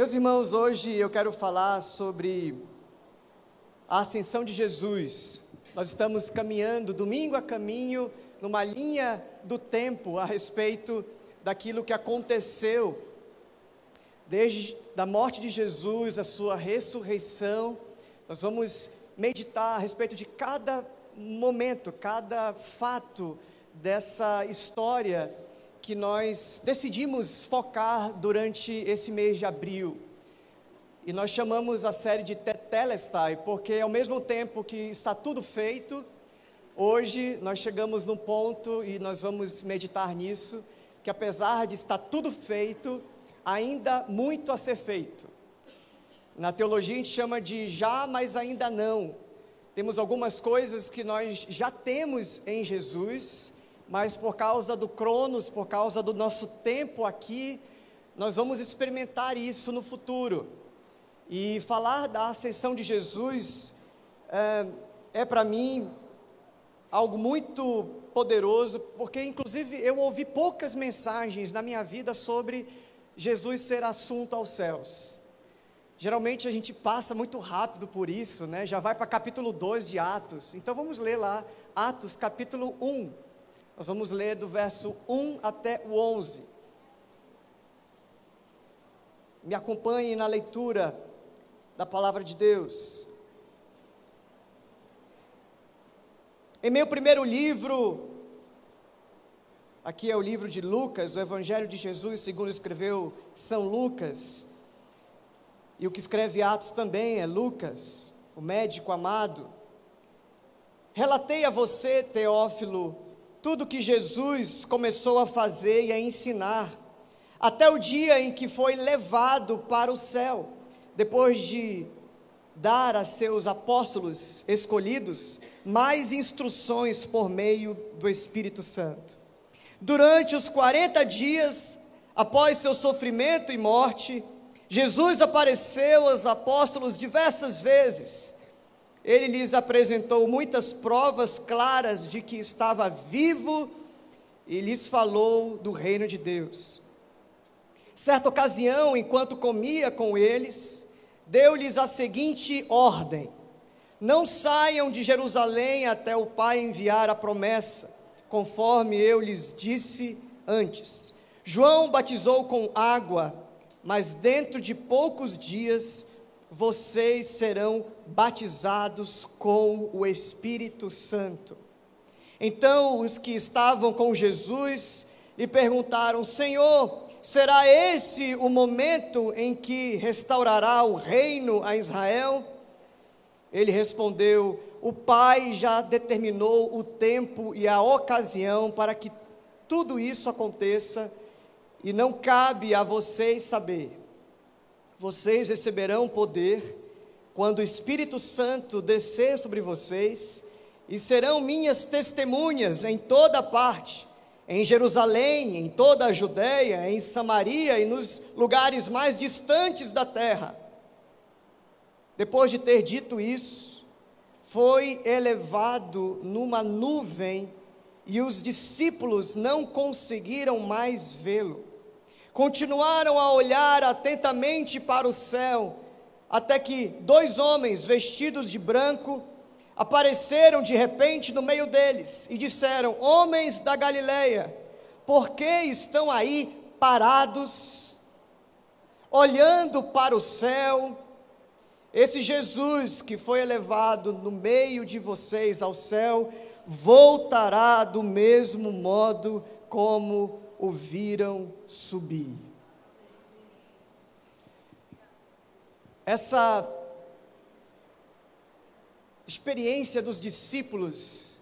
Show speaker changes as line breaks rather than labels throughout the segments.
Meus irmãos, hoje eu quero falar sobre a ascensão de Jesus. Nós estamos caminhando, domingo a caminho, numa linha do tempo a respeito daquilo que aconteceu desde a morte de Jesus, a sua ressurreição. Nós vamos meditar a respeito de cada momento, cada fato dessa história que nós decidimos focar durante esse mês de abril. E nós chamamos a série de Tetelestai, porque ao mesmo tempo que está tudo feito, hoje nós chegamos num ponto e nós vamos meditar nisso, que apesar de estar tudo feito, ainda muito a ser feito. Na teologia a gente chama de já, mas ainda não. Temos algumas coisas que nós já temos em Jesus, mas por causa do Cronos, por causa do nosso tempo aqui, nós vamos experimentar isso no futuro. E falar da ascensão de Jesus é, é para mim algo muito poderoso, porque inclusive eu ouvi poucas mensagens na minha vida sobre Jesus ser assunto aos céus. Geralmente a gente passa muito rápido por isso, né? Já vai para capítulo 2 de Atos. Então vamos ler lá Atos capítulo 1. Nós vamos ler do verso 1 até o 11. Me acompanhe na leitura da palavra de Deus. Em meu primeiro livro, aqui é o livro de Lucas, o Evangelho de Jesus, segundo escreveu São Lucas, e o que escreve Atos também é Lucas, o médico amado. Relatei a você, Teófilo, tudo que Jesus começou a fazer e a ensinar, até o dia em que foi levado para o céu, depois de dar a seus apóstolos escolhidos mais instruções por meio do Espírito Santo. Durante os 40 dias após seu sofrimento e morte, Jesus apareceu aos apóstolos diversas vezes ele lhes apresentou muitas provas claras de que estava vivo e lhes falou do reino de Deus. Certa ocasião, enquanto comia com eles, deu-lhes a seguinte ordem: Não saiam de Jerusalém até o Pai enviar a promessa, conforme eu lhes disse antes. João batizou com água, mas dentro de poucos dias vocês serão batizados com o Espírito Santo. Então os que estavam com Jesus lhe perguntaram: Senhor, será esse o momento em que restaurará o reino a Israel? Ele respondeu: O Pai já determinou o tempo e a ocasião para que tudo isso aconteça, e não cabe a vocês saber vocês receberão poder quando o Espírito Santo descer sobre vocês e serão minhas testemunhas em toda parte, em Jerusalém, em toda a Judéia, em Samaria e nos lugares mais distantes da terra. Depois de ter dito isso, foi elevado numa nuvem e os discípulos não conseguiram mais vê-lo continuaram a olhar atentamente para o céu, até que dois homens vestidos de branco apareceram de repente no meio deles e disseram: Homens da Galileia, por que estão aí parados, olhando para o céu? Esse Jesus que foi elevado no meio de vocês ao céu, voltará do mesmo modo como o viram subir. Essa experiência dos discípulos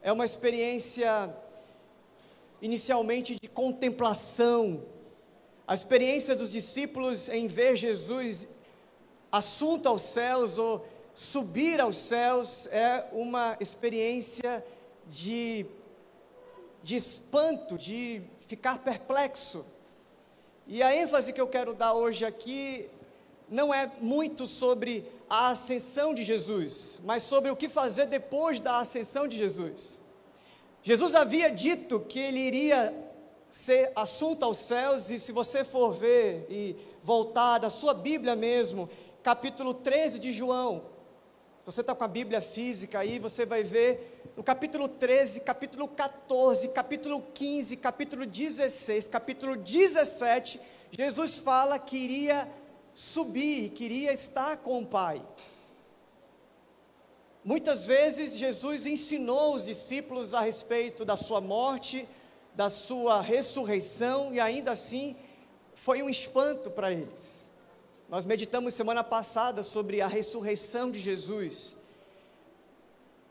é uma experiência inicialmente de contemplação. A experiência dos discípulos em ver Jesus assunto aos céus ou subir aos céus é uma experiência de, de espanto, de ficar perplexo. E a ênfase que eu quero dar hoje aqui não é muito sobre a ascensão de Jesus, mas sobre o que fazer depois da ascensão de Jesus. Jesus havia dito que ele iria ser assunto aos céus, e se você for ver e voltar da sua Bíblia mesmo, capítulo 13 de João. Você está com a Bíblia física aí, você vai ver no capítulo 13, capítulo 14, capítulo 15, capítulo 16, capítulo 17, Jesus fala que iria subir, queria estar com o Pai. Muitas vezes Jesus ensinou os discípulos a respeito da sua morte, da sua ressurreição, e ainda assim foi um espanto para eles. Nós meditamos semana passada sobre a ressurreição de Jesus.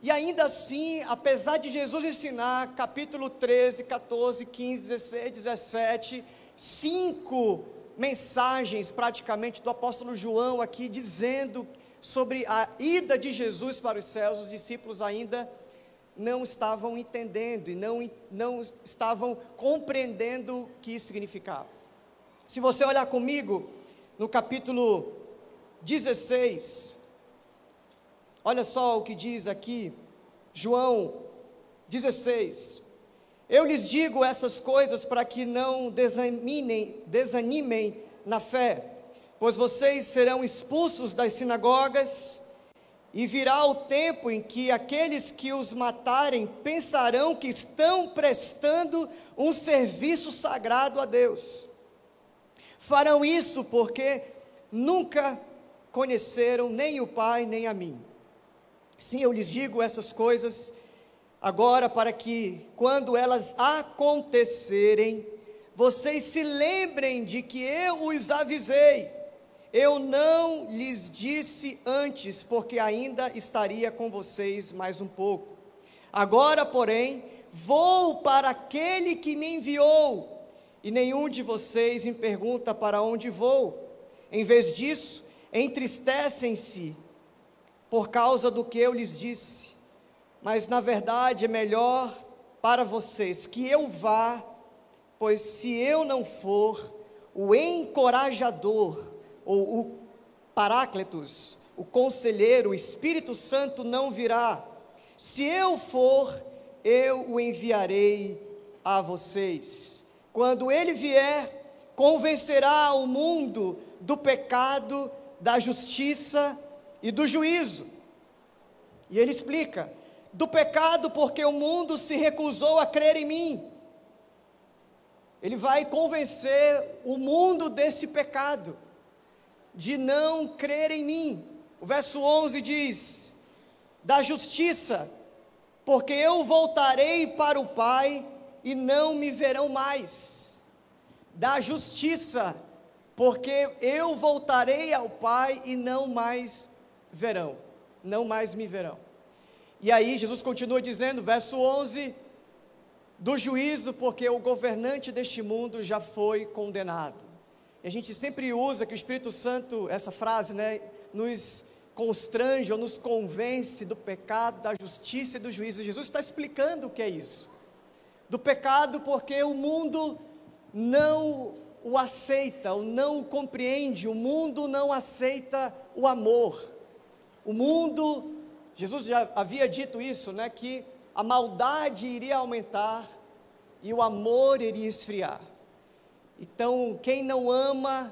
E ainda assim, apesar de Jesus ensinar capítulo 13, 14, 15, 16, 17, cinco mensagens praticamente do apóstolo João aqui dizendo sobre a ida de Jesus para os céus, os discípulos ainda não estavam entendendo e não, não estavam compreendendo o que isso significava. Se você olhar comigo no capítulo 16, olha só o que diz aqui, João 16. Eu lhes digo essas coisas para que não desanimem, desanimem na fé pois vocês serão expulsos das sinagogas, e virá o tempo em que aqueles que os matarem pensarão que estão prestando um serviço sagrado a Deus. Farão isso porque nunca conheceram nem o Pai nem a mim. Sim, eu lhes digo essas coisas agora para que, quando elas acontecerem, vocês se lembrem de que eu os avisei. Eu não lhes disse antes, porque ainda estaria com vocês mais um pouco. Agora, porém, vou para aquele que me enviou, e nenhum de vocês me pergunta para onde vou. Em vez disso, entristecem-se por causa do que eu lhes disse. Mas na verdade é melhor para vocês que eu vá, pois se eu não for, o encorajador, ou o Paráclitos, o conselheiro, o Espírito Santo não virá. Se eu for, eu o enviarei a vocês. Quando ele vier, convencerá o mundo do pecado, da justiça e do juízo. E ele explica: do pecado, porque o mundo se recusou a crer em mim. Ele vai convencer o mundo desse pecado de não crer em mim. O verso 11 diz: da justiça, porque eu voltarei para o Pai e não me verão mais. Da justiça, porque eu voltarei ao Pai e não mais verão, não mais me verão. E aí Jesus continua dizendo, verso 11, do juízo, porque o governante deste mundo já foi condenado. E a gente sempre usa que o Espírito Santo, essa frase, né, nos constrange ou nos convence do pecado, da justiça e do juízo. Jesus está explicando o que é isso. Do pecado, porque o mundo não o aceita, ou não o compreende, o mundo não aceita o amor. O mundo, Jesus já havia dito isso, né, que a maldade iria aumentar e o amor iria esfriar. Então, quem não ama,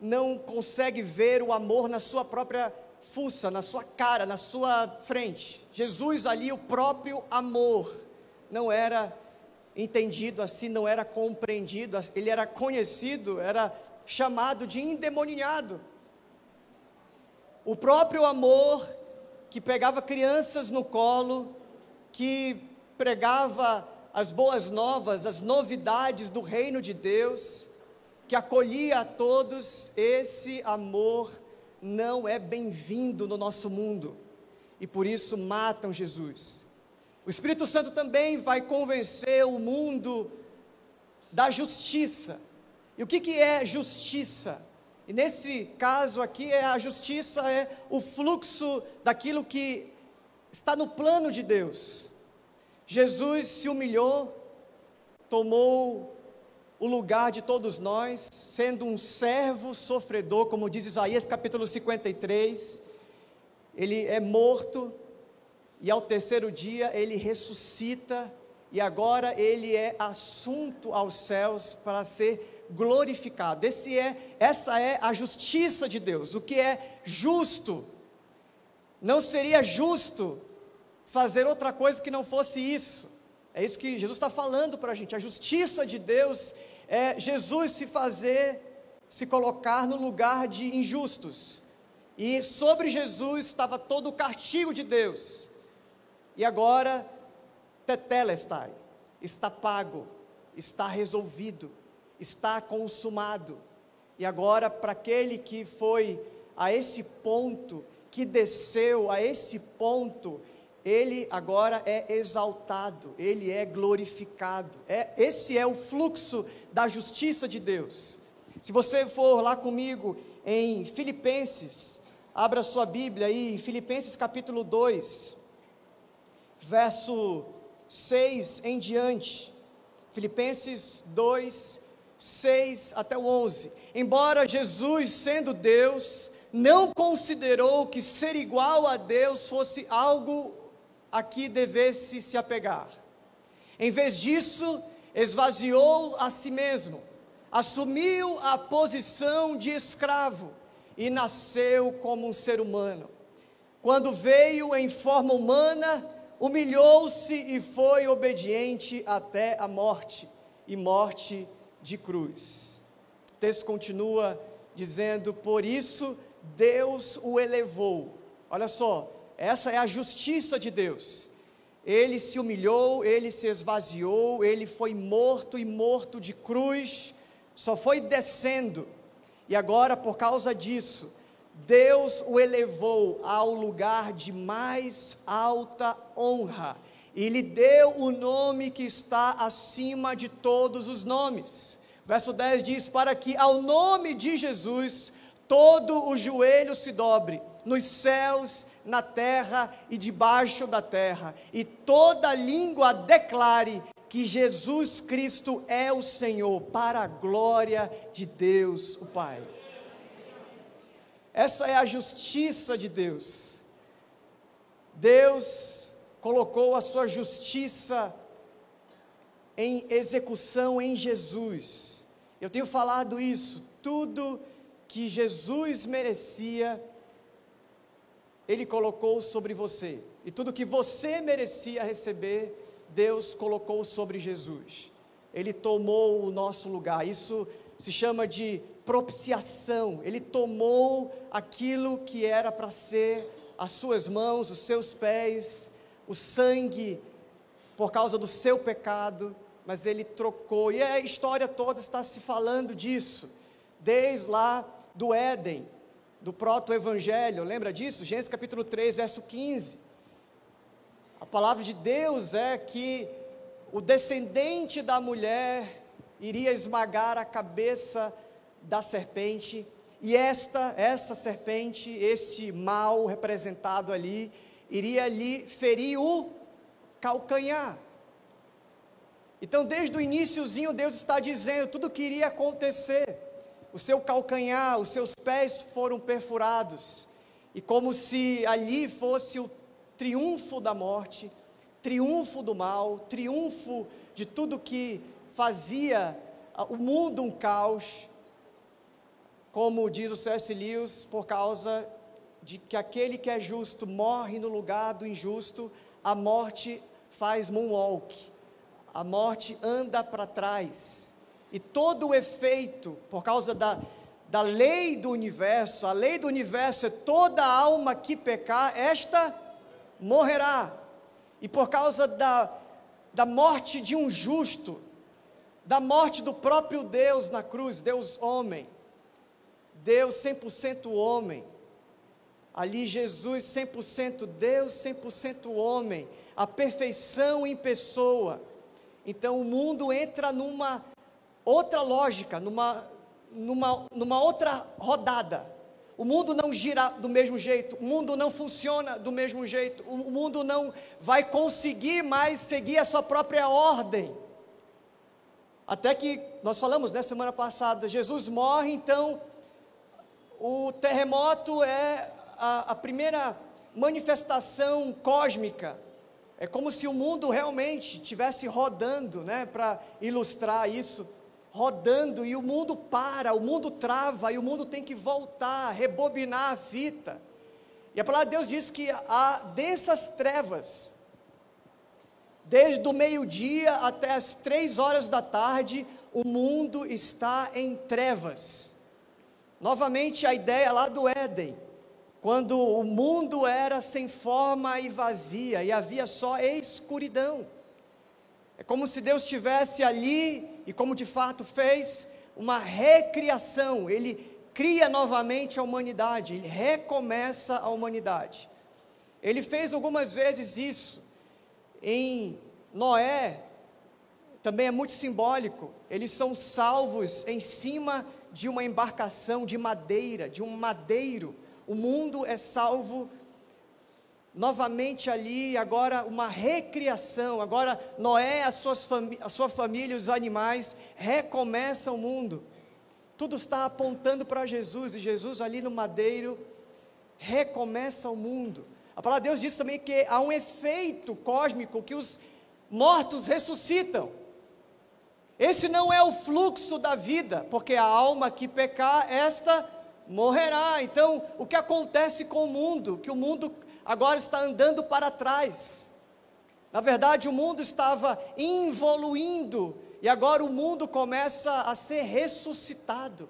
não consegue ver o amor na sua própria fuça, na sua cara, na sua frente. Jesus ali, o próprio amor, não era entendido assim, não era compreendido, ele era conhecido, era chamado de endemoniado. O próprio amor que pegava crianças no colo, que pregava as boas novas, as novidades do reino de Deus, que acolhia a todos, esse amor não é bem-vindo no nosso mundo e por isso matam Jesus. O Espírito Santo também vai convencer o mundo da justiça. E o que, que é justiça? E nesse caso aqui, é a justiça é o fluxo daquilo que está no plano de Deus. Jesus se humilhou, tomou o lugar de todos nós, sendo um servo sofredor, como diz Isaías capítulo 53. Ele é morto e ao terceiro dia ele ressuscita e agora ele é assunto aos céus para ser glorificado. Esse é, essa é a justiça de Deus. O que é justo. Não seria justo fazer outra coisa que não fosse isso. É isso que Jesus está falando para a gente. A justiça de Deus é Jesus se fazer, se colocar no lugar de injustos. E sobre Jesus estava todo o castigo de Deus. E agora, tetelestai, está pago, está resolvido, está consumado. E agora, para aquele que foi a esse ponto, que desceu a esse ponto, ele agora é exaltado, ele é glorificado. É, esse é o fluxo da justiça de Deus. Se você for lá comigo em Filipenses, abra sua Bíblia aí, em Filipenses capítulo 2, verso 6 em diante. Filipenses 2, 6 até o 11. Embora Jesus, sendo Deus, não considerou que ser igual a Deus fosse algo a que devesse se apegar. Em vez disso, esvaziou a si mesmo, assumiu a posição de escravo e nasceu como um ser humano. Quando veio em forma humana, humilhou-se e foi obediente até a morte e morte de cruz. O texto continua dizendo: Por isso Deus o elevou. Olha só, essa é a justiça de Deus. Ele se humilhou, ele se esvaziou, ele foi morto e morto de cruz, só foi descendo. E agora, por causa disso, Deus o elevou ao lugar de mais alta honra e lhe deu o nome que está acima de todos os nomes. Verso 10 diz: Para que ao nome de Jesus todo o joelho se dobre, nos céus na terra e debaixo da terra, e toda língua declare que Jesus Cristo é o Senhor, para a glória de Deus, o Pai. Essa é a justiça de Deus. Deus colocou a sua justiça em execução em Jesus. Eu tenho falado isso, tudo que Jesus merecia, ele colocou sobre você. E tudo que você merecia receber, Deus colocou sobre Jesus. Ele tomou o nosso lugar. Isso se chama de propiciação. Ele tomou aquilo que era para ser as suas mãos, os seus pés, o sangue por causa do seu pecado, mas ele trocou. E a história toda está se falando disso, desde lá do Éden do proto-evangelho, lembra disso? Gênesis capítulo 3, verso 15. A palavra de Deus é que o descendente da mulher iria esmagar a cabeça da serpente, e esta, essa serpente, esse mal representado ali, iria lhe ferir o calcanhar. Então, desde o iníciozinho, Deus está dizendo tudo o que iria acontecer o seu calcanhar, os seus pés foram perfurados, e como se ali fosse o triunfo da morte, triunfo do mal, triunfo de tudo que fazia o mundo um caos, como diz o C.S. Lewis, por causa de que aquele que é justo morre no lugar do injusto, a morte faz moonwalk, a morte anda para trás e todo o efeito, por causa da, da lei do universo, a lei do universo é toda alma que pecar, esta morrerá. E por causa da, da morte de um justo, da morte do próprio Deus na cruz, Deus homem, Deus 100% homem, ali Jesus 100% Deus, 100% homem, a perfeição em pessoa. Então o mundo entra numa outra lógica, numa, numa, numa outra rodada. O mundo não gira do mesmo jeito, o mundo não funciona do mesmo jeito, o mundo não vai conseguir mais seguir a sua própria ordem. Até que nós falamos né, semana passada, Jesus morre, então o terremoto é a, a primeira manifestação cósmica. É como se o mundo realmente estivesse rodando, né, para ilustrar isso rodando e o mundo para, o mundo trava e o mundo tem que voltar, rebobinar a fita. E a palavra de Deus diz que há densas trevas, desde o meio-dia até as três horas da tarde, o mundo está em trevas. Novamente a ideia lá do Éden, quando o mundo era sem forma e vazia e havia só escuridão. É como se Deus estivesse ali e, como de fato fez, uma recriação. Ele cria novamente a humanidade, ele recomeça a humanidade. Ele fez algumas vezes isso. Em Noé, também é muito simbólico. Eles são salvos em cima de uma embarcação de madeira, de um madeiro. O mundo é salvo novamente ali, agora uma recriação, agora Noé, a, a sua família, os animais, recomeçam o mundo. Tudo está apontando para Jesus, e Jesus ali no madeiro recomeça o mundo. A palavra de Deus diz também que há um efeito cósmico que os mortos ressuscitam. Esse não é o fluxo da vida, porque a alma que pecar, esta morrerá. Então, o que acontece com o mundo? Que o mundo agora está andando para trás. Na verdade, o mundo estava evoluindo e agora o mundo começa a ser ressuscitado.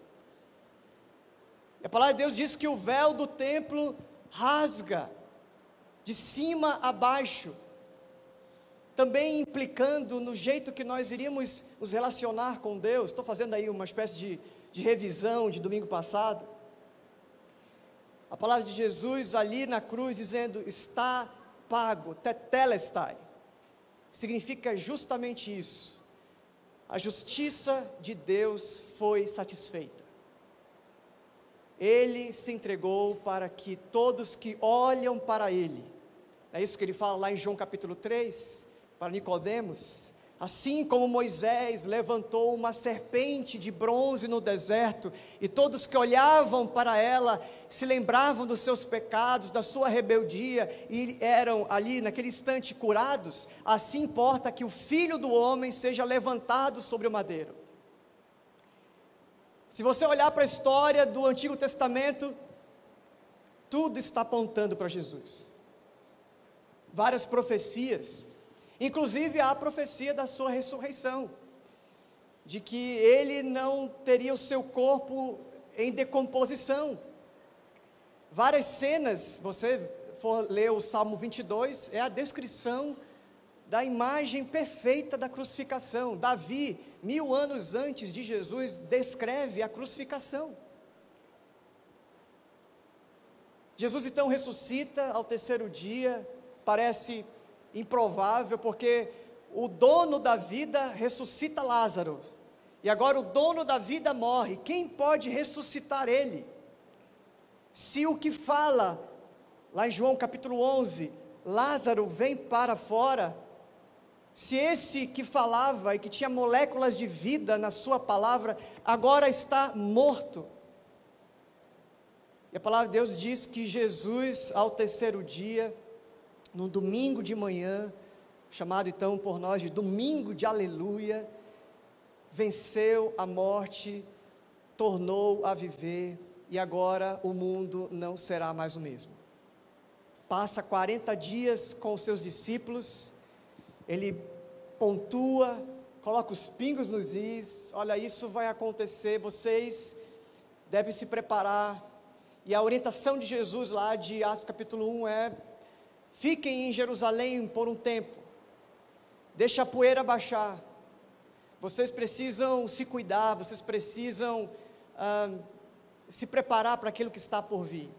E a palavra de Deus diz que o véu do templo rasga de cima a baixo, também implicando no jeito que nós iríamos nos relacionar com Deus. Estou fazendo aí uma espécie de, de revisão de domingo passado a palavra de Jesus ali na cruz dizendo: está pago, tetelestai. Significa justamente isso. A justiça de Deus foi satisfeita. Ele se entregou para que todos que olham para Ele, é isso que ele fala lá em João capítulo 3, para Nicodemos, Assim como Moisés levantou uma serpente de bronze no deserto, e todos que olhavam para ela se lembravam dos seus pecados, da sua rebeldia, e eram ali naquele instante curados, assim importa que o filho do homem seja levantado sobre o madeiro. Se você olhar para a história do Antigo Testamento, tudo está apontando para Jesus. Várias profecias, Inclusive há a profecia da sua ressurreição, de que ele não teria o seu corpo em decomposição. Várias cenas, você for ler o Salmo 22, é a descrição da imagem perfeita da crucificação. Davi, mil anos antes de Jesus, descreve a crucificação. Jesus então ressuscita ao terceiro dia, parece improvável, porque o dono da vida ressuscita Lázaro, e agora o dono da vida morre. Quem pode ressuscitar ele? Se o que fala, lá em João capítulo 11, Lázaro vem para fora, se esse que falava e que tinha moléculas de vida na sua palavra, agora está morto. E a palavra de Deus diz que Jesus, ao terceiro dia, no domingo de manhã, chamado então por nós de domingo de aleluia, venceu a morte, tornou a viver e agora o mundo não será mais o mesmo. Passa 40 dias com os seus discípulos, ele pontua, coloca os pingos nos is, olha, isso vai acontecer, vocês devem se preparar. E a orientação de Jesus lá de Atos capítulo 1 é Fiquem em Jerusalém por um tempo. Deixa a poeira baixar. Vocês precisam se cuidar, vocês precisam ah, se preparar para aquilo que está por vir.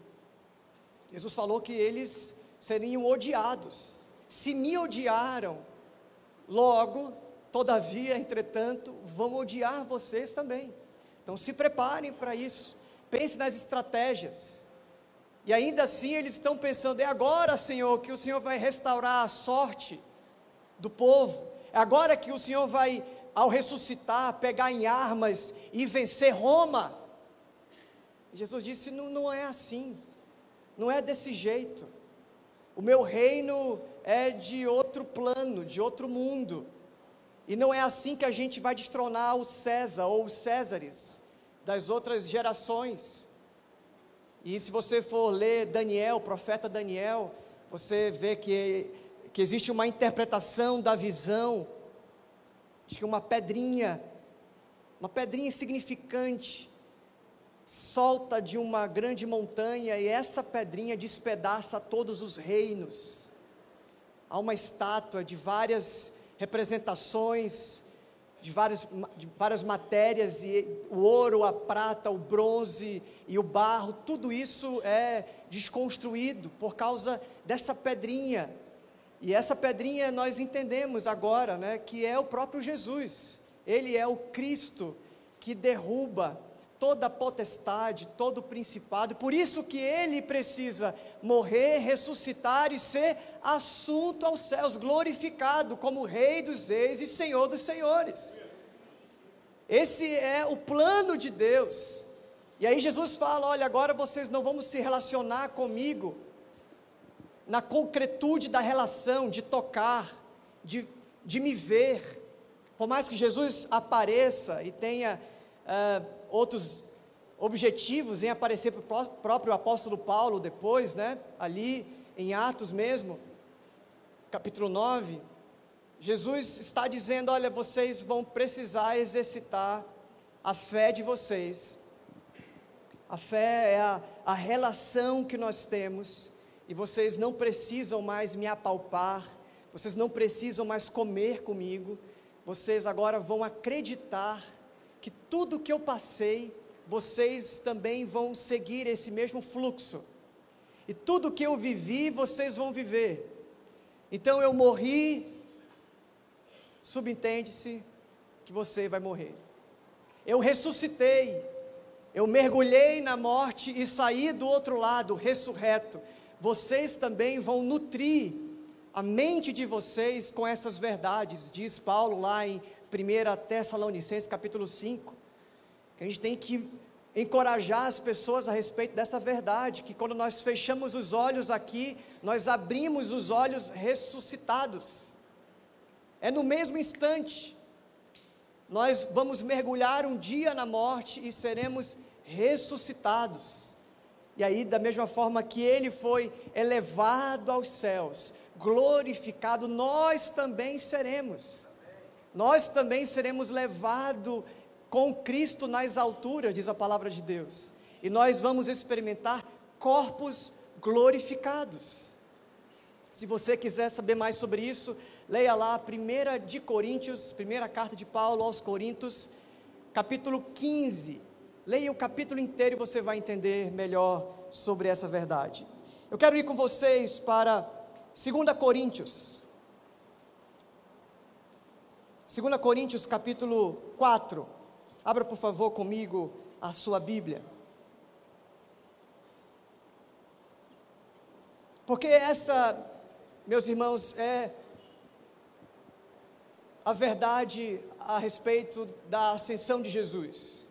Jesus falou que eles seriam odiados. Se me odiaram, logo, todavia, entretanto, vão odiar vocês também. Então se preparem para isso. Pense nas estratégias. E ainda assim eles estão pensando: é agora, Senhor, que o Senhor vai restaurar a sorte do povo. É agora que o Senhor vai, ao ressuscitar, pegar em armas e vencer Roma. Jesus disse: não, não é assim, não é desse jeito. O meu reino é de outro plano, de outro mundo. E não é assim que a gente vai destronar o César ou os Césares das outras gerações. E se você for ler Daniel, o profeta Daniel, você vê que, que existe uma interpretação da visão, de que uma pedrinha, uma pedrinha insignificante, solta de uma grande montanha e essa pedrinha despedaça todos os reinos. Há uma estátua de várias representações, de várias, de várias matérias, e o ouro, a prata, o bronze e o barro, tudo isso é desconstruído por causa dessa pedrinha. E essa pedrinha nós entendemos agora, né, que é o próprio Jesus. Ele é o Cristo que derruba toda potestade, todo principado. Por isso que ele precisa morrer, ressuscitar e ser assunto aos céus, glorificado como Rei dos Reis e Senhor dos Senhores. Esse é o plano de Deus. E aí Jesus fala: olha, agora vocês não vão se relacionar comigo na concretude da relação, de tocar, de, de me ver. Por mais que Jesus apareça e tenha uh, outros objetivos em aparecer para o próprio apóstolo Paulo depois, né? Ali em Atos mesmo, capítulo 9, Jesus está dizendo: olha, vocês vão precisar exercitar a fé de vocês. A fé é a, a relação que nós temos, e vocês não precisam mais me apalpar, vocês não precisam mais comer comigo, vocês agora vão acreditar que tudo que eu passei, vocês também vão seguir esse mesmo fluxo. E tudo que eu vivi, vocês vão viver. Então eu morri, subentende-se que você vai morrer. Eu ressuscitei, eu mergulhei na morte e saí do outro lado, ressurreto. Vocês também vão nutrir a mente de vocês com essas verdades, diz Paulo lá em 1 Tessalonicenses capítulo 5, que a gente tem que encorajar as pessoas a respeito dessa verdade, que quando nós fechamos os olhos aqui, nós abrimos os olhos ressuscitados. É no mesmo instante. Nós vamos mergulhar um dia na morte e seremos ressuscitados. E aí, da mesma forma que ele foi elevado aos céus, glorificado, nós também seremos nós também seremos levados com Cristo nas alturas, diz a palavra de Deus, e nós vamos experimentar corpos glorificados. Se você quiser saber mais sobre isso, leia lá 1 de Coríntios, primeira carta de Paulo aos Coríntios, capítulo 15. Leia o capítulo inteiro e você vai entender melhor sobre essa verdade. Eu quero ir com vocês para 2 Coríntios, 2 Coríntios capítulo 4. Abra por favor comigo a sua Bíblia. Porque essa, meus irmãos, é a verdade a respeito da ascensão de Jesus.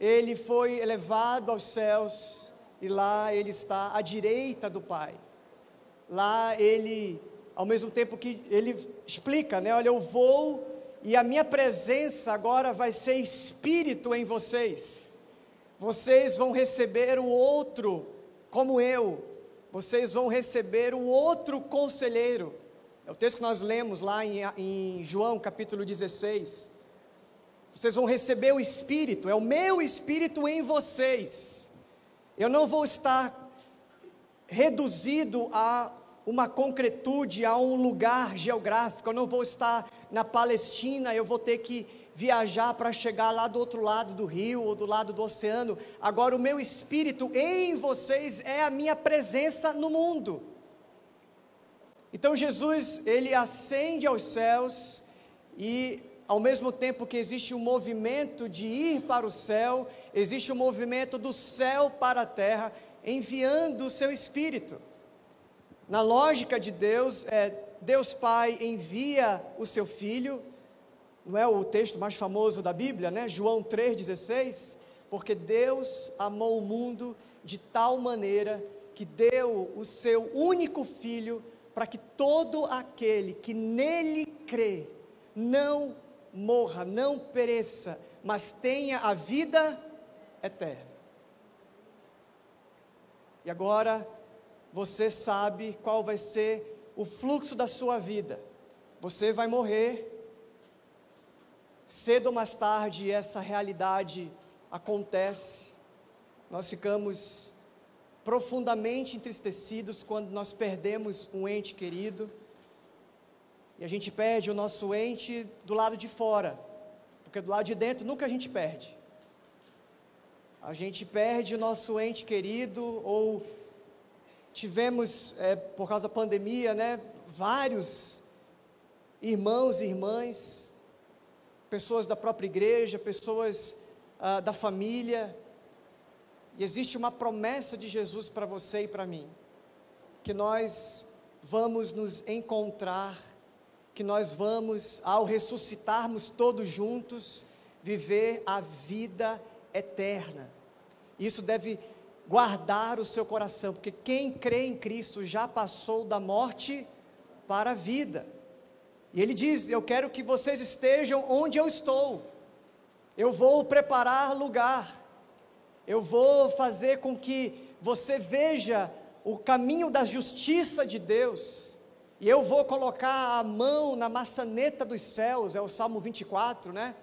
Ele foi elevado aos céus e lá ele está à direita do Pai. Lá ele ao mesmo tempo que ele explica, né? Olha, eu vou e a minha presença agora vai ser espírito em vocês. Vocês vão receber o outro como eu. Vocês vão receber o outro conselheiro. É o texto que nós lemos lá em, em João capítulo 16. Vocês vão receber o espírito, é o meu espírito em vocês. Eu não vou estar reduzido a uma concretude a um lugar geográfico. Eu não vou estar na Palestina, eu vou ter que viajar para chegar lá do outro lado do rio ou do lado do oceano. Agora, o meu espírito em vocês é a minha presença no mundo. Então, Jesus, ele ascende aos céus e, ao mesmo tempo que existe um movimento de ir para o céu, existe um movimento do céu para a terra, enviando o seu espírito. Na lógica de Deus, é, Deus Pai envia o seu Filho, não é o texto mais famoso da Bíblia, né? João 3,16. Porque Deus amou o mundo de tal maneira que deu o seu único Filho para que todo aquele que nele crê não morra, não pereça, mas tenha a vida eterna. E agora você sabe qual vai ser o fluxo da sua vida. Você vai morrer, cedo ou mais tarde essa realidade acontece, nós ficamos profundamente entristecidos quando nós perdemos um ente querido, e a gente perde o nosso ente do lado de fora, porque do lado de dentro nunca a gente perde. A gente perde o nosso ente querido, ou tivemos, é, por causa da pandemia, né, vários irmãos e irmãs, pessoas da própria igreja, pessoas ah, da família, e existe uma promessa de Jesus para você e para mim, que nós vamos nos encontrar, que nós vamos, ao ressuscitarmos todos juntos, viver a vida eterna. Isso deve guardar o seu coração, porque quem crê em Cristo já passou da morte para a vida. E ele diz: Eu quero que vocês estejam onde eu estou. Eu vou preparar lugar. Eu vou fazer com que você veja o caminho da justiça de Deus. E eu vou colocar a mão na maçaneta dos céus, é o Salmo 24, né?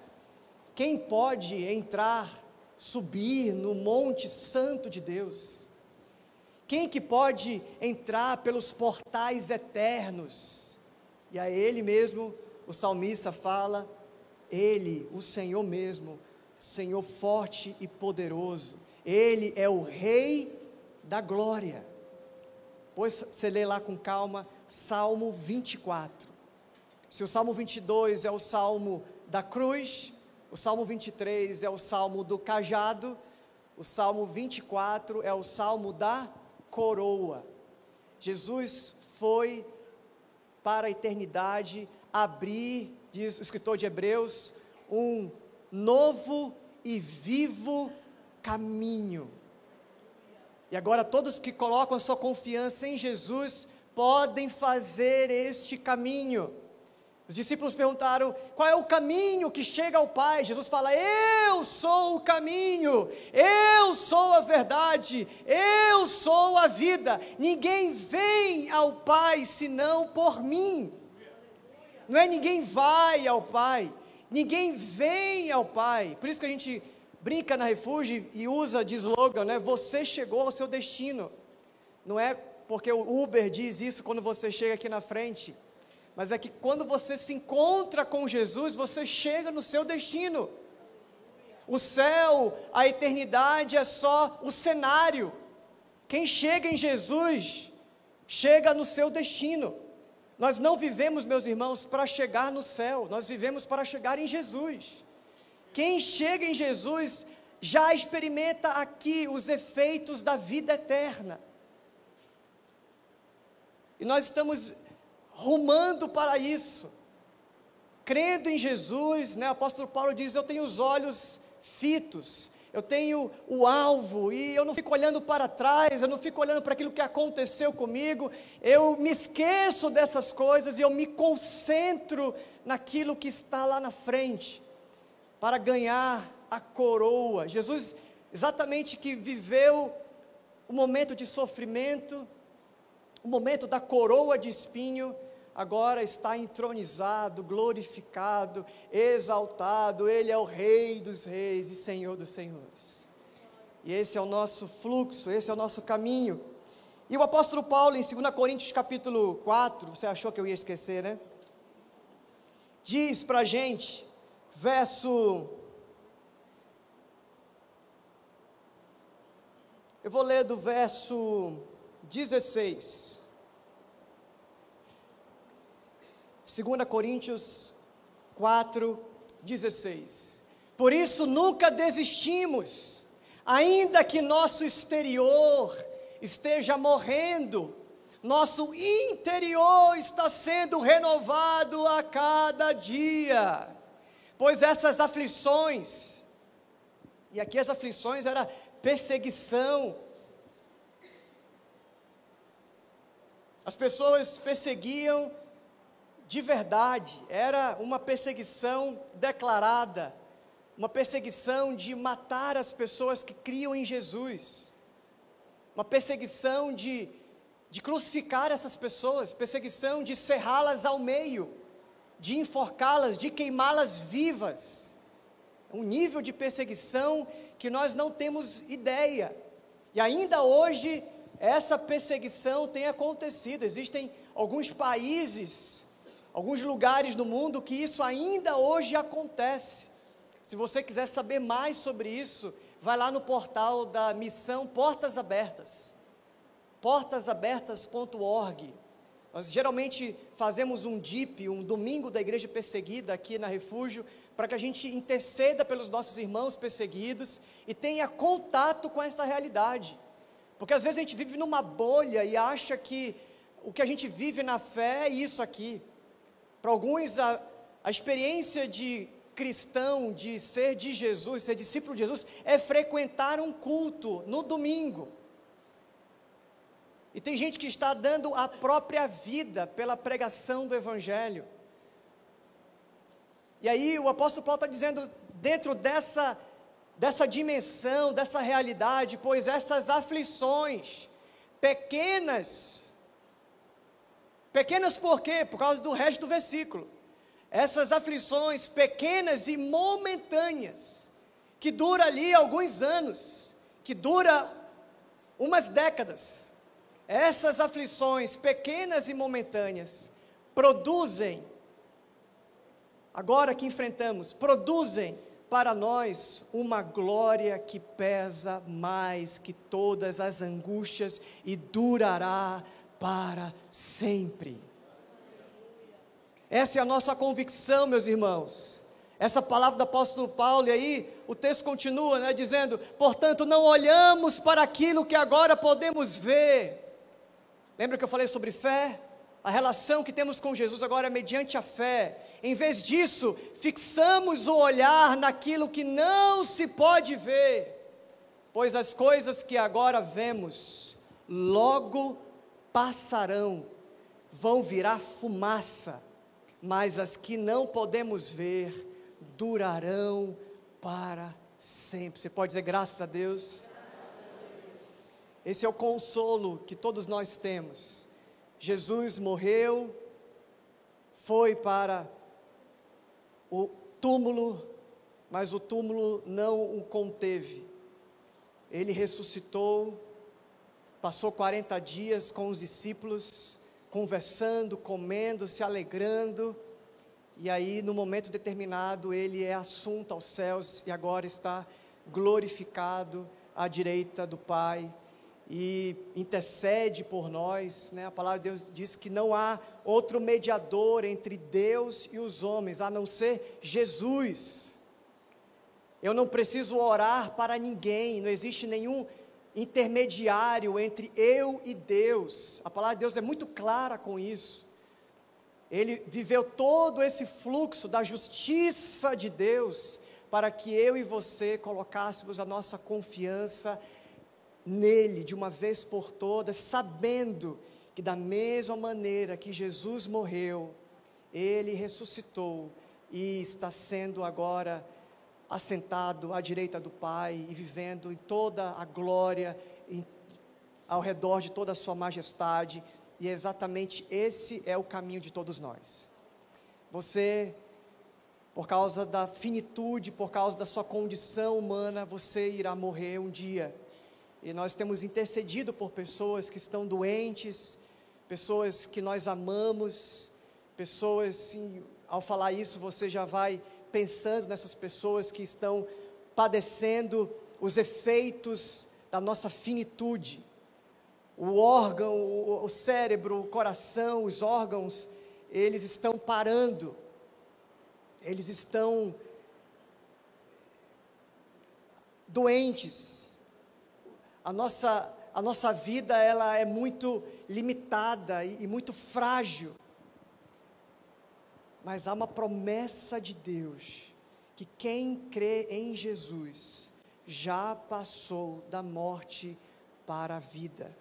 Quem pode entrar, subir no monte santo de Deus? Quem que pode entrar pelos portais eternos? E a ele mesmo o salmista fala: Ele, o Senhor mesmo, Senhor forte e poderoso. Ele é o Rei da glória. Pois você lê lá com calma, Salmo 24. Se o Salmo 22 é o salmo da cruz, o Salmo 23 é o salmo do cajado, o Salmo 24 é o salmo da coroa. Jesus foi para a eternidade abrir, diz o escritor de Hebreus, um novo e vivo caminho. E agora todos que colocam a sua confiança em Jesus podem fazer este caminho. Os discípulos perguntaram: qual é o caminho que chega ao Pai? Jesus fala: Eu sou o caminho, eu sou a verdade, eu sou a vida. Ninguém vem ao Pai senão por mim. Não é ninguém vai ao Pai, Ninguém vem ao Pai. Por isso que a gente brinca na refúgio e usa de slogan, né? Você chegou ao seu destino. Não é porque o Uber diz isso quando você chega aqui na frente, mas é que quando você se encontra com Jesus, você chega no seu destino. O céu, a eternidade é só o cenário. Quem chega em Jesus, chega no seu destino. Nós não vivemos, meus irmãos, para chegar no céu, nós vivemos para chegar em Jesus. Quem chega em Jesus já experimenta aqui os efeitos da vida eterna. E nós estamos rumando para isso. Crendo em Jesus, né? O apóstolo Paulo diz: Eu tenho os olhos fitos eu tenho o alvo e eu não fico olhando para trás, eu não fico olhando para aquilo que aconteceu comigo, eu me esqueço dessas coisas e eu me concentro naquilo que está lá na frente, para ganhar a coroa. Jesus, exatamente que viveu o momento de sofrimento, o momento da coroa de espinho, agora está entronizado, glorificado, exaltado, Ele é o Rei dos Reis e Senhor dos Senhores. E esse é o nosso fluxo, esse é o nosso caminho. E o apóstolo Paulo, em 2 Coríntios capítulo 4, você achou que eu ia esquecer, né? Diz para a gente, verso. Eu vou ler do verso 16. 2 Coríntios 4, 16. Por isso nunca desistimos, ainda que nosso exterior esteja morrendo, nosso interior está sendo renovado a cada dia. Pois essas aflições, e aqui as aflições era perseguição, as pessoas perseguiam de verdade, era uma perseguição declarada, uma perseguição de matar as pessoas que criam em Jesus, uma perseguição de, de crucificar essas pessoas, perseguição de cerrá-las ao meio, de enforcá-las, de queimá-las vivas. Um nível de perseguição que nós não temos ideia. E ainda hoje, essa perseguição tem acontecido. Existem alguns países, alguns lugares no mundo que isso ainda hoje acontece. Se você quiser saber mais sobre isso, vai lá no portal da missão Portas Abertas, portasabertas.org. Nós geralmente fazemos um DIP, um domingo da igreja perseguida aqui na Refúgio, para que a gente interceda pelos nossos irmãos perseguidos e tenha contato com essa realidade. Porque às vezes a gente vive numa bolha e acha que o que a gente vive na fé é isso aqui. Para alguns, a, a experiência de cristão, de ser de Jesus, ser discípulo de Jesus, é frequentar um culto no domingo. E tem gente que está dando a própria vida pela pregação do Evangelho. E aí o apóstolo Paulo está dizendo, dentro dessa, dessa dimensão, dessa realidade, pois essas aflições, pequenas, pequenas por quê? Por causa do resto do versículo. Essas aflições pequenas e momentâneas, que dura ali alguns anos, que dura umas décadas, essas aflições pequenas e momentâneas produzem, agora que enfrentamos, produzem para nós uma glória que pesa mais que todas as angústias e durará para sempre. Essa é a nossa convicção, meus irmãos. Essa palavra do apóstolo Paulo, e aí o texto continua, né, dizendo: portanto, não olhamos para aquilo que agora podemos ver, Lembra que eu falei sobre fé? A relação que temos com Jesus agora é mediante a fé. Em vez disso, fixamos o olhar naquilo que não se pode ver, pois as coisas que agora vemos logo passarão, vão virar fumaça, mas as que não podemos ver durarão para sempre. Você pode dizer graças a Deus? Esse é o consolo que todos nós temos. Jesus morreu, foi para o túmulo, mas o túmulo não o conteve. Ele ressuscitou, passou 40 dias com os discípulos, conversando, comendo, se alegrando, e aí, no momento determinado, ele é assunto aos céus e agora está glorificado à direita do Pai e intercede por nós. Né? A palavra de Deus diz que não há outro mediador entre Deus e os homens, a não ser Jesus. Eu não preciso orar para ninguém, não existe nenhum intermediário entre eu e Deus. A palavra de Deus é muito clara com isso. Ele viveu todo esse fluxo da justiça de Deus para que eu e você colocássemos a nossa confiança nele de uma vez por todas, sabendo que da mesma maneira que Jesus morreu, ele ressuscitou e está sendo agora assentado à direita do Pai e vivendo em toda a glória, em, ao redor de toda a sua majestade, e é exatamente esse é o caminho de todos nós. Você, por causa da finitude, por causa da sua condição humana, você irá morrer um dia e nós temos intercedido por pessoas que estão doentes, pessoas que nós amamos, pessoas, sim, ao falar isso, você já vai pensando nessas pessoas que estão padecendo os efeitos da nossa finitude. O órgão, o, o cérebro, o coração, os órgãos, eles estão parando, eles estão doentes, a nossa, a nossa vida ela é muito limitada e, e muito frágil. Mas há uma promessa de Deus que quem crê em Jesus já passou da morte para a vida.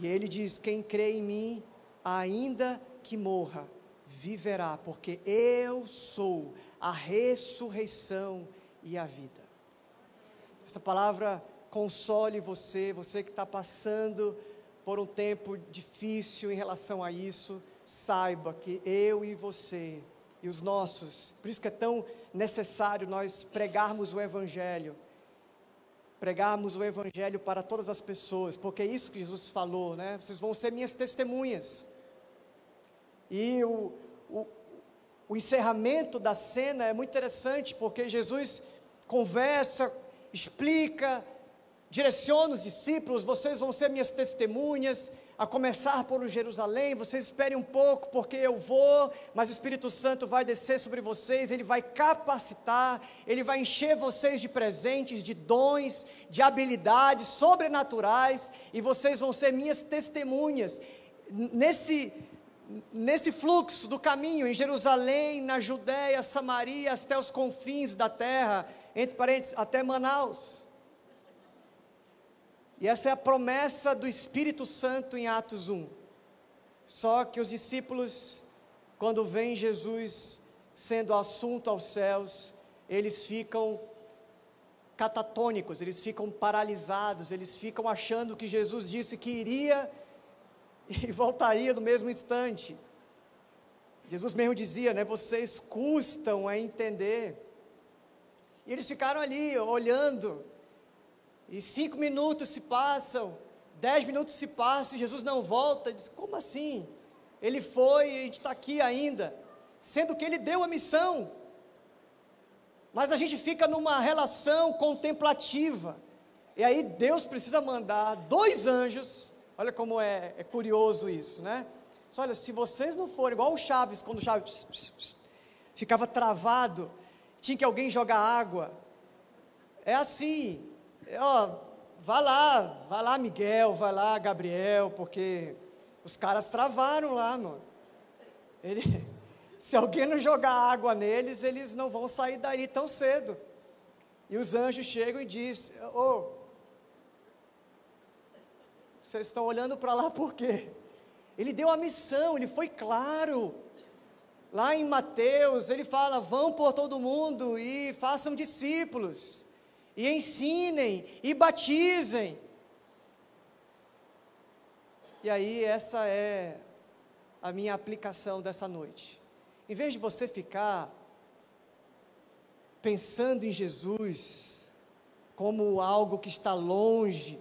E ele diz: quem crê em mim, ainda que morra, viverá, porque eu sou a ressurreição e a vida. Essa palavra console você, você que está passando por um tempo difícil em relação a isso, saiba que eu e você e os nossos, por isso que é tão necessário nós pregarmos o Evangelho, pregarmos o Evangelho para todas as pessoas, porque é isso que Jesus falou, né? Vocês vão ser minhas testemunhas. E o, o, o encerramento da cena é muito interessante, porque Jesus conversa, explica, direciona os discípulos: vocês vão ser minhas testemunhas, a começar por Jerusalém, vocês esperem um pouco, porque eu vou, mas o Espírito Santo vai descer sobre vocês, ele vai capacitar, ele vai encher vocês de presentes, de dons, de habilidades sobrenaturais, e vocês vão ser minhas testemunhas. Nesse nesse fluxo do caminho em Jerusalém, na Judéia, Samaria, até os confins da terra, entre parênteses, até Manaus. E essa é a promessa do Espírito Santo em Atos 1. Só que os discípulos, quando veem Jesus sendo assunto aos céus, eles ficam catatônicos, eles ficam paralisados, eles ficam achando que Jesus disse que iria e voltaria no mesmo instante. Jesus mesmo dizia, né? Vocês custam a entender. E eles ficaram ali olhando. E cinco minutos se passam, dez minutos se passam, e Jesus não volta. Diz, como assim? Ele foi e a gente está aqui ainda. Sendo que ele deu a missão. Mas a gente fica numa relação contemplativa. E aí Deus precisa mandar dois anjos Olha como é, é curioso isso, né? olha, se vocês não forem igual o Chaves, quando o Chaves ficava travado, tinha que alguém jogar água. É assim, ó, vá lá, vá lá Miguel, vá lá Gabriel, porque os caras travaram lá, mano. Ele, se alguém não jogar água neles, eles não vão sair dali tão cedo. E os anjos chegam e dizem, ô, oh, vocês estão olhando para lá por quê? Ele deu a missão, ele foi claro. Lá em Mateus, ele fala: vão por todo mundo e façam discípulos, e ensinem, e batizem. E aí, essa é a minha aplicação dessa noite. Em vez de você ficar pensando em Jesus como algo que está longe,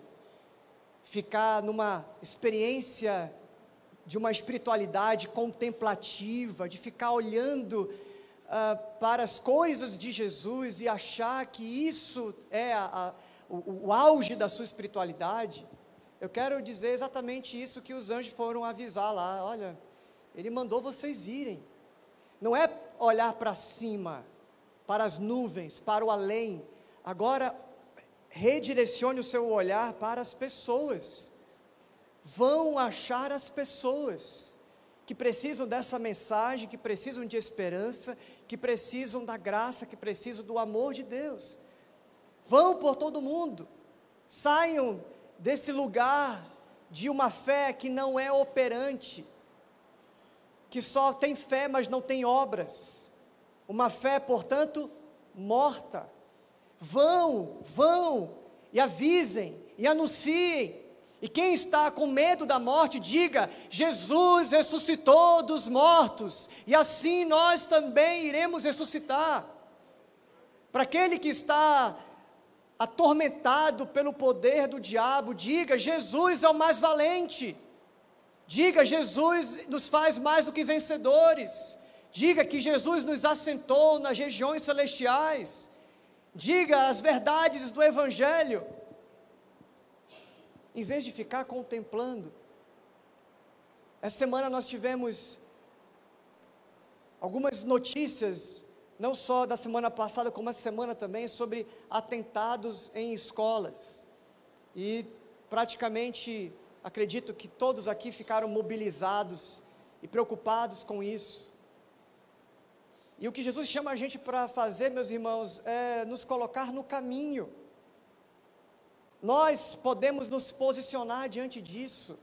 ficar numa experiência de uma espiritualidade contemplativa, de ficar olhando uh, para as coisas de Jesus e achar que isso é a, a, o, o auge da sua espiritualidade, eu quero dizer exatamente isso que os anjos foram avisar lá. Olha, ele mandou vocês irem. Não é olhar para cima, para as nuvens, para o além. Agora redirecione o seu olhar para as pessoas. Vão achar as pessoas que precisam dessa mensagem, que precisam de esperança, que precisam da graça, que precisam do amor de Deus. Vão por todo mundo. Saiam desse lugar de uma fé que não é operante, que só tem fé, mas não tem obras. Uma fé, portanto, morta. Vão, vão e avisem e anunciem. E quem está com medo da morte, diga: Jesus ressuscitou dos mortos, e assim nós também iremos ressuscitar. Para aquele que está atormentado pelo poder do diabo, diga: Jesus é o mais valente. Diga: Jesus nos faz mais do que vencedores. Diga que Jesus nos assentou nas regiões celestiais. Diga as verdades do Evangelho. Em vez de ficar contemplando. Essa semana nós tivemos algumas notícias, não só da semana passada, como essa semana também, sobre atentados em escolas. E praticamente acredito que todos aqui ficaram mobilizados e preocupados com isso. E o que Jesus chama a gente para fazer, meus irmãos, é nos colocar no caminho. Nós podemos nos posicionar diante disso.